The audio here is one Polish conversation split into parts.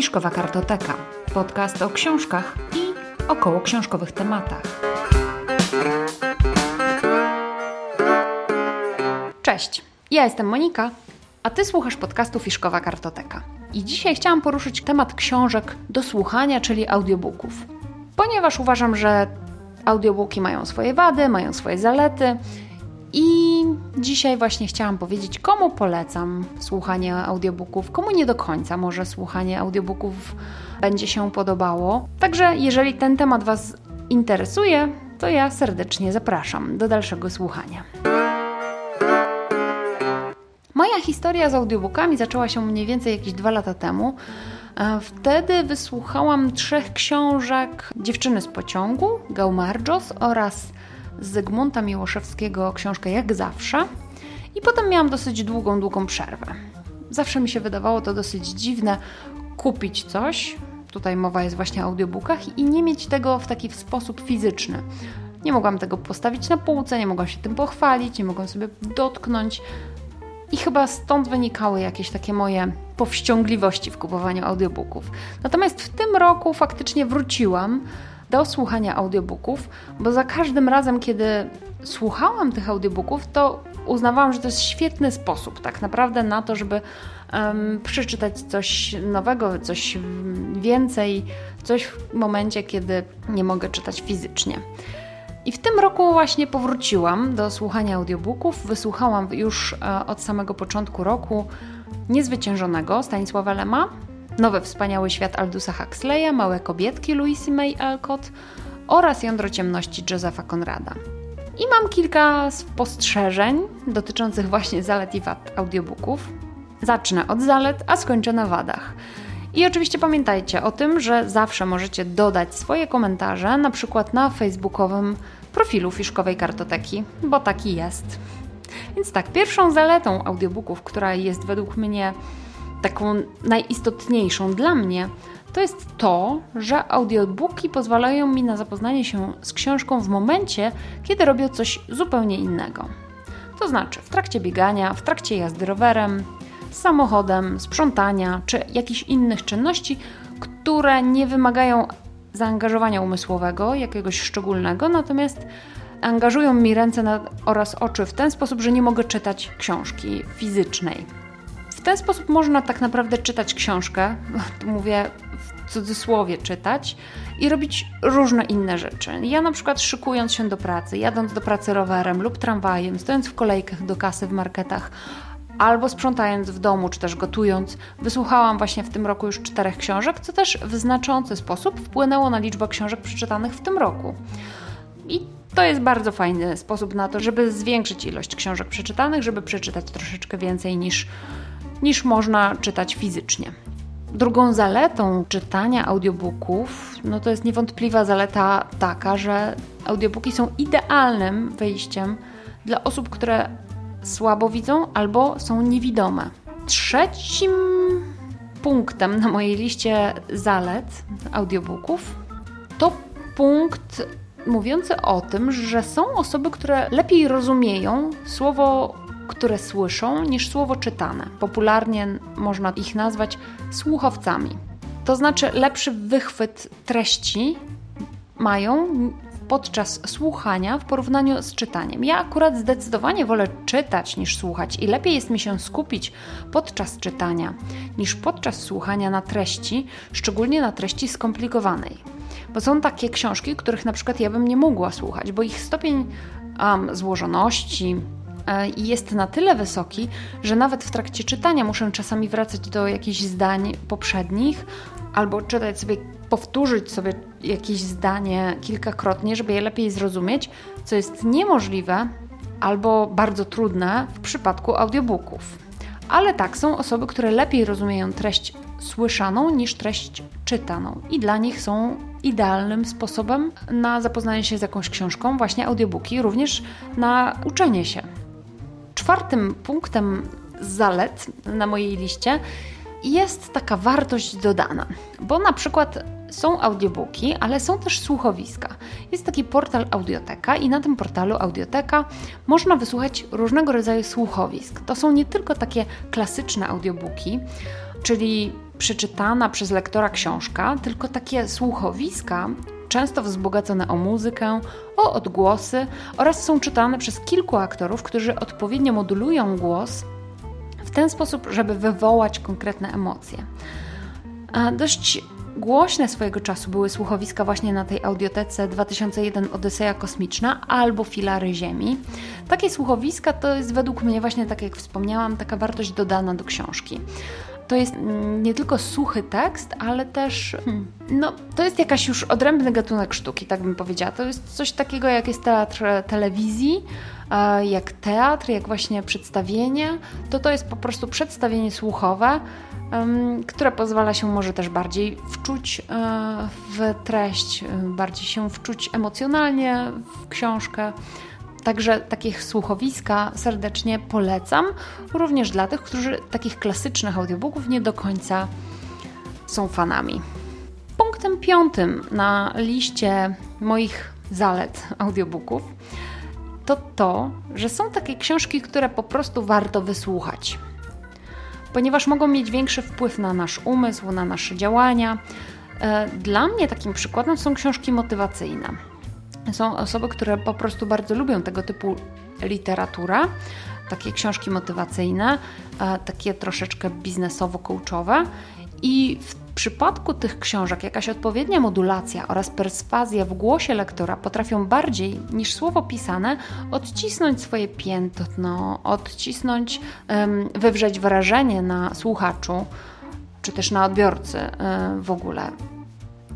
Fiszkowa Kartoteka. Podcast o książkach i około książkowych tematach. Cześć, ja jestem Monika, a ty słuchasz podcastu Fiszkowa Kartoteka. I dzisiaj chciałam poruszyć temat książek do słuchania, czyli audiobooków. Ponieważ uważam, że audiobooki mają swoje wady, mają swoje zalety i dzisiaj właśnie chciałam powiedzieć, komu polecam słuchanie audiobooków, komu nie do końca może słuchanie audiobooków będzie się podobało. Także jeżeli ten temat Was interesuje, to ja serdecznie zapraszam do dalszego słuchania. Moja historia z audiobookami zaczęła się mniej więcej jakieś dwa lata temu. E, wtedy wysłuchałam trzech książek Dziewczyny z pociągu, Gaumarjos oraz Zygmunta Miłoszewskiego książkę Jak zawsze. I potem miałam dosyć długą, długą przerwę. Zawsze mi się wydawało to dosyć dziwne kupić coś, tutaj mowa jest właśnie o audiobookach, i nie mieć tego w taki sposób fizyczny. Nie mogłam tego postawić na półce, nie mogłam się tym pochwalić, nie mogłam sobie dotknąć. I chyba stąd wynikały jakieś takie moje powściągliwości w kupowaniu audiobooków. Natomiast w tym roku faktycznie wróciłam do słuchania audiobooków, bo za każdym razem, kiedy słuchałam tych audiobooków, to uznawałam, że to jest świetny sposób tak naprawdę na to, żeby um, przeczytać coś nowego, coś więcej, coś w momencie, kiedy nie mogę czytać fizycznie. I w tym roku właśnie powróciłam do słuchania audiobooków. Wysłuchałam już e, od samego początku roku Niezwyciężonego Stanisława Lema, Nowy Wspaniały Świat Aldusa Huxleya, Małe Kobietki Louisy May Alcott oraz Jądro Ciemności Josepha Conrada. I mam kilka spostrzeżeń dotyczących właśnie zalet i wad audiobooków. Zacznę od zalet, a skończę na wadach. I oczywiście pamiętajcie o tym, że zawsze możecie dodać swoje komentarze, na przykład na facebookowym profilu Fiszkowej Kartoteki, bo taki jest. Więc tak, pierwszą zaletą audiobooków, która jest według mnie taką najistotniejszą dla mnie, to jest to, że audiobooki pozwalają mi na zapoznanie się z książką w momencie, kiedy robię coś zupełnie innego. To znaczy w trakcie biegania, w trakcie jazdy rowerem, samochodem, sprzątania czy jakichś innych czynności, które nie wymagają zaangażowania umysłowego, jakiegoś szczególnego, natomiast angażują mi ręce oraz oczy w ten sposób, że nie mogę czytać książki fizycznej. W ten sposób można tak naprawdę czytać książkę, mówię w cudzysłowie czytać, i robić różne inne rzeczy. Ja na przykład szykując się do pracy, jadąc do pracy rowerem lub tramwajem, stojąc w kolejkach do kasy w marketach, albo sprzątając w domu, czy też gotując, wysłuchałam właśnie w tym roku już czterech książek, co też w znaczący sposób wpłynęło na liczbę książek przeczytanych w tym roku. I to jest bardzo fajny sposób na to, żeby zwiększyć ilość książek przeczytanych, żeby przeczytać troszeczkę więcej niż, niż można czytać fizycznie. Drugą zaletą czytania audiobooków, no to jest niewątpliwa zaleta taka, że audiobooki są idealnym wyjściem dla osób, które słabo widzą albo są niewidome. Trzecim punktem na mojej liście zalet audiobooków to punkt mówiący o tym, że są osoby, które lepiej rozumieją słowo, które słyszą, niż słowo czytane. Popularnie można ich nazwać słuchowcami. To znaczy lepszy wychwyt treści mają podczas słuchania w porównaniu z czytaniem. Ja akurat zdecydowanie wolę czytać niż słuchać i lepiej jest mi się skupić podczas czytania niż podczas słuchania na treści, szczególnie na treści skomplikowanej. Bo są takie książki, których na przykład ja bym nie mogła słuchać, bo ich stopień um, złożoności, e, jest na tyle wysoki, że nawet w trakcie czytania muszę czasami wracać do jakichś zdań poprzednich albo czytać sobie powtórzyć sobie jakieś zdanie kilkakrotnie, żeby je lepiej zrozumieć, co jest niemożliwe albo bardzo trudne w przypadku audiobooków. Ale tak, są osoby, które lepiej rozumieją treść słyszaną niż treść czytaną, i dla nich są idealnym sposobem na zapoznanie się z jakąś książką, właśnie audiobooki, również na uczenie się. Czwartym punktem zalet na mojej liście jest taka wartość dodana, bo na przykład są audiobooki, ale są też słuchowiska. Jest taki portal Audioteka i na tym portalu Audioteka można wysłuchać różnego rodzaju słuchowisk. To są nie tylko takie klasyczne audiobooki, czyli przeczytana przez lektora książka, tylko takie słuchowiska, często wzbogacone o muzykę, o odgłosy oraz są czytane przez kilku aktorów, którzy odpowiednio modulują głos w ten sposób, żeby wywołać konkretne emocje. Dość głośne swojego czasu były słuchowiska właśnie na tej audiotece 2001 Odyseja Kosmiczna albo Filary Ziemi. Takie słuchowiska to jest według mnie właśnie, tak jak wspomniałam, taka wartość dodana do książki to jest nie tylko suchy tekst, ale też hmm, no, to jest jakaś już odrębny gatunek sztuki, tak bym powiedziała. To jest coś takiego, jak jest teatr telewizji, jak teatr, jak właśnie przedstawienie. To to jest po prostu przedstawienie słuchowe, które pozwala się może też bardziej wczuć e, w treść, bardziej się wczuć emocjonalnie w książkę. Także takich słuchowiska serdecznie polecam, również dla tych, którzy takich klasycznych audiobooków nie do końca są fanami. Punktem piątym na liście moich zalet audiobooków to to, że są takie książki, które po prostu warto wysłuchać, ponieważ mogą mieć większy wpływ na nasz umysł, na nasze działania. E, dla mnie takim przykładem są książki motywacyjne są osoby, które po prostu bardzo lubią tego typu literaturę, takie książki motywacyjne, e, takie troszeczkę biznesowo-coachowe. I w przypadku tych książek jakaś odpowiednia modulacja oraz perswazja w głosie lektora potrafią bardziej niż słowo pisane odcisnąć swoje piętno, odcisnąć, wywrzeć wrażenie na słuchaczu czy też na odbiorcy e, w ogóle.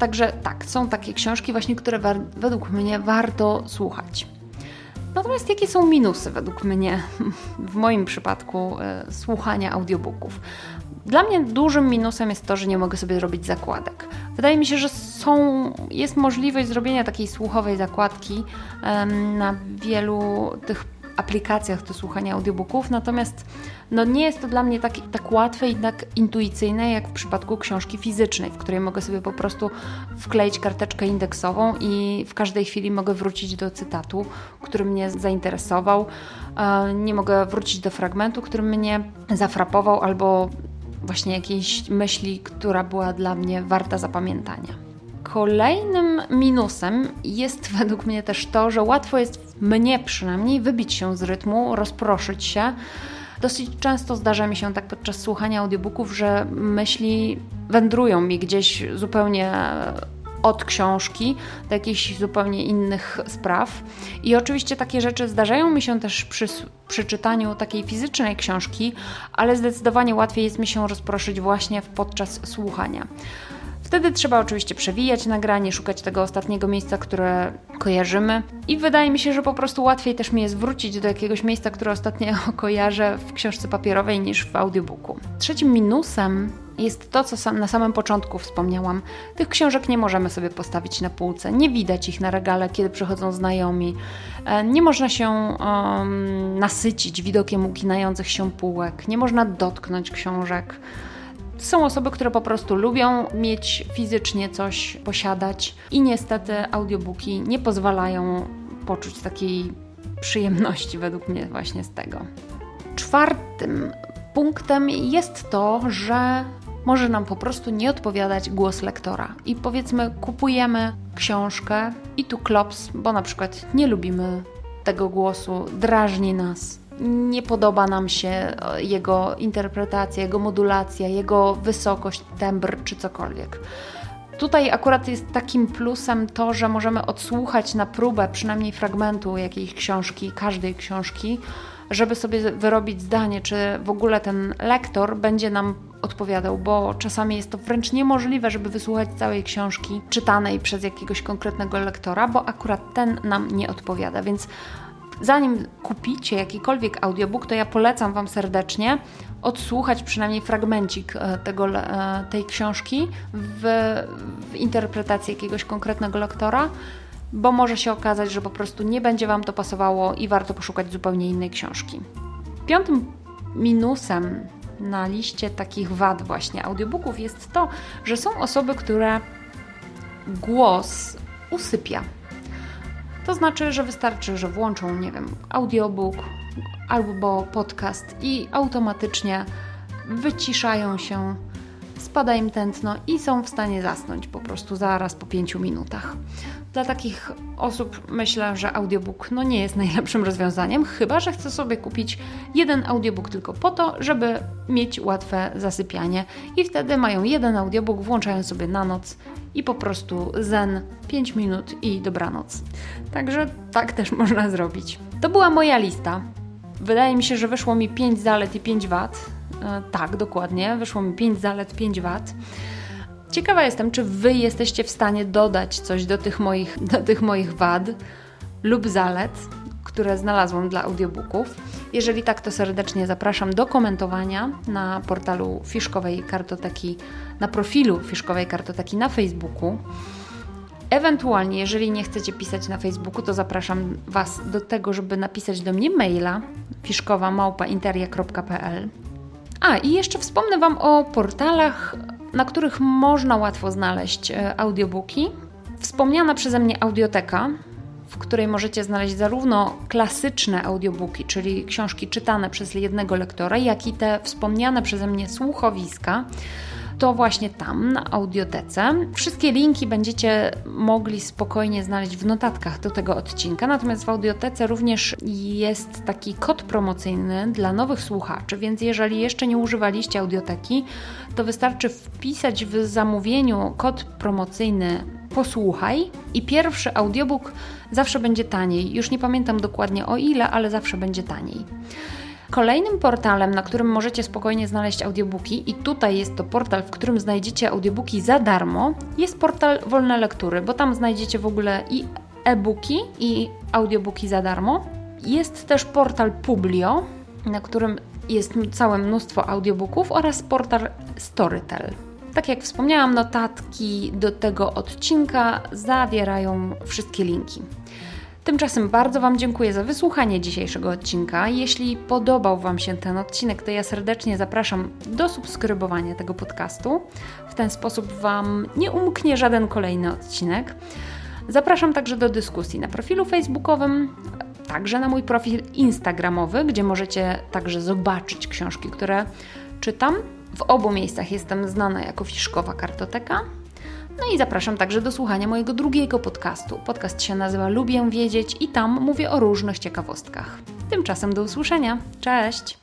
Także tak, są takie książki właśnie, które według mnie warto słuchać. Natomiast jakie są minusy według mnie w moim przypadku e, słuchania audiobooków? Dla mnie dużym minusem jest to, że nie mogę sobie zrobić zakładek. Wydaje mi się, że są, jest możliwość zrobienia takiej słuchowej zakładki na wielu tych aplikacjach do słuchania audiobooków, natomiast no nie jest to dla mnie tak, tak łatwe i tak intuicyjne jak w przypadku książki fizycznej, w której mogę sobie po prostu wkleić karteczkę indeksową i w każdej chwili mogę wrócić do cytatu, który mnie zainteresował. Nie mogę wrócić do fragmentu, który mnie zafrapował albo właśnie jakiejś myśli, która była dla mnie warta zapamiętania. Kolejnym minusem jest według mnie też to, że łatwo jest mnie przynajmniej wybić się z rytmu, rozproszyć się. Dosyć często zdarza mi się tak podczas słuchania audiobooków, że myśli wędrują mi gdzieś zupełnie od książki do jakichś zupełnie innych spraw. I oczywiście takie rzeczy zdarzają mi się też przy, przy czytaniu takiej fizycznej książki, ale zdecydowanie łatwiej jest mi się rozproszyć właśnie podczas słuchania. Wtedy trzeba oczywiście przewijać nagranie, szukać tego ostatniego miejsca, które kojarzymy. I wydaje mi się, że po prostu łatwiej też mi jest wrócić do jakiegoś miejsca, które ostatnio kojarzę w książce papierowej niż w audiobooku. Trzecim minusem jest to, co sam, na samym początku wspomniałam. Tych książek nie możemy sobie postawić na półce, nie widać ich na regale, kiedy przychodzą znajomi. E, nie można się um, nasycić widokiem uginających się półek, nie można dotknąć książek. Są osoby, które po prostu lubią mieć fizycznie coś, posiadać i niestety audiobooki nie pozwalają poczuć takiej przyjemności według mnie właśnie z tego. Czwartym punktem jest to, że może nam po prostu nie odpowiadać głos lektora. I powiedzmy, kupujemy książkę i tu klops, bo na przykład nie lubimy tego głosu, drażni nas nie podoba nam się e, jego interpretacja, jego modulacja, jego wysokość, tembr czy cokolwiek. Tutaj akurat jest takim plusem to, że możemy odsłuchać na próbę przynajmniej fragmentu jakiejś książki, każdej książki, żeby sobie wyrobić zdanie, czy w ogóle ten lektor będzie nam odpowiadał, bo czasami jest to wręcz niemożliwe, żeby wysłuchać całej książki czytanej przez jakiegoś konkretnego lektora, bo akurat ten nam nie odpowiada. Więc zanim kupicie jakikolwiek audiobook, to ja polecam Wam serdecznie odsłuchać przynajmniej fragmencik e, tego, e, tej książki w, w interpretacji jakiegoś konkretnego lektora, bo może się okazać, że po prostu nie będzie Wam to pasowało i warto poszukać zupełnie innej książki. Piątym minusem na liście takich wad właśnie audiobooków jest to, że są osoby, które głos usypia to znaczy, że wystarczy, że włączą, nie wiem, audiobook albo podcast i automatycznie wyciszają się spada im tętno i są w stanie zasnąć po prostu zaraz po 5 minutach. Dla takich osób myślę, że audiobook no nie jest najlepszym rozwiązaniem, chyba że chcę sobie kupić jeden audiobook tylko po to, żeby mieć łatwe zasypianie i wtedy mają jeden audiobook, włączają sobie na noc i po prostu zen 5 minut i dobranoc. Także tak też można zrobić. To była moja lista. Wydaje mi się, że wyszło mi 5 zalet i 5 wad. E, tak, dokładnie, wyszło mi 5 zalet, 5 wad. Ciekawa jestem, czy Wy jesteście w stanie dodać coś do tych moich, do tych moich wad lub zalet, które znalazłam dla audiobooków. Jeżeli tak, to serdecznie zapraszam do komentowania na portalu Fiszkowej Kartoteki, na profilu Fiszkowej Kartoteki na Facebooku. Ewentualnie, jeżeli nie chcecie pisać na Facebooku, to zapraszam Was do tego, żeby napisać do mnie maila fiszkowa.małpainteria.pl A i jeszcze wspomnę Wam o portalach, na których można łatwo znaleźć e, audiobooki. Wspomniana przeze mnie audioteka, w której możecie znaleźć zarówno klasyczne audiobooki, czyli książki czytane przez jednego lektora, jak i te wspomniane przeze mnie słuchowiska to właśnie tam, na audiotece. Wszystkie linki będziecie mogli spokojnie znaleźć w notatkach do tego odcinka, natomiast w audiotece również jest taki kod promocyjny dla nowych słuchaczy, więc jeżeli jeszcze nie używaliście audioteki, to wystarczy wpisać w zamówieniu kod promocyjny posłuchaj i pierwszy audiobook zawsze będzie taniej. Już nie pamiętam dokładnie o ile, ale zawsze będzie taniej. Kolejnym portalem, na którym możecie spokojnie znaleźć audiobooki, i tutaj jest to portal, w którym znajdziecie audiobooki za darmo, jest portal Wolne Lektury, bo tam znajdziecie w ogóle i e-booki, i audiobooki za darmo. Jest też portal Publio, na którym jest całe mnóstwo audiobooków oraz portal Storytel. Tak jak wspomniałam, notatki do tego odcinka zawierają wszystkie linki. Tymczasem bardzo Wam dziękuję za wysłuchanie dzisiejszego odcinka. Jeśli podobał Wam się ten odcinek, to ja serdecznie zapraszam do subskrybowania tego podcastu. W ten sposób Wam nie umknie żaden kolejny odcinek. Zapraszam także do dyskusji na profilu facebookowym, także na mój profil instagramowy, gdzie możecie także zobaczyć książki, które czytam. W obu miejscach jestem znana jako Fiszkowa Kartoteka. No i zapraszam także do słuchania mojego drugiego podcastu. Podcast się nazywa Lubię Wiedzieć i tam mówię o różnych ciekawostkach. Tymczasem do usłyszenia. Cześć!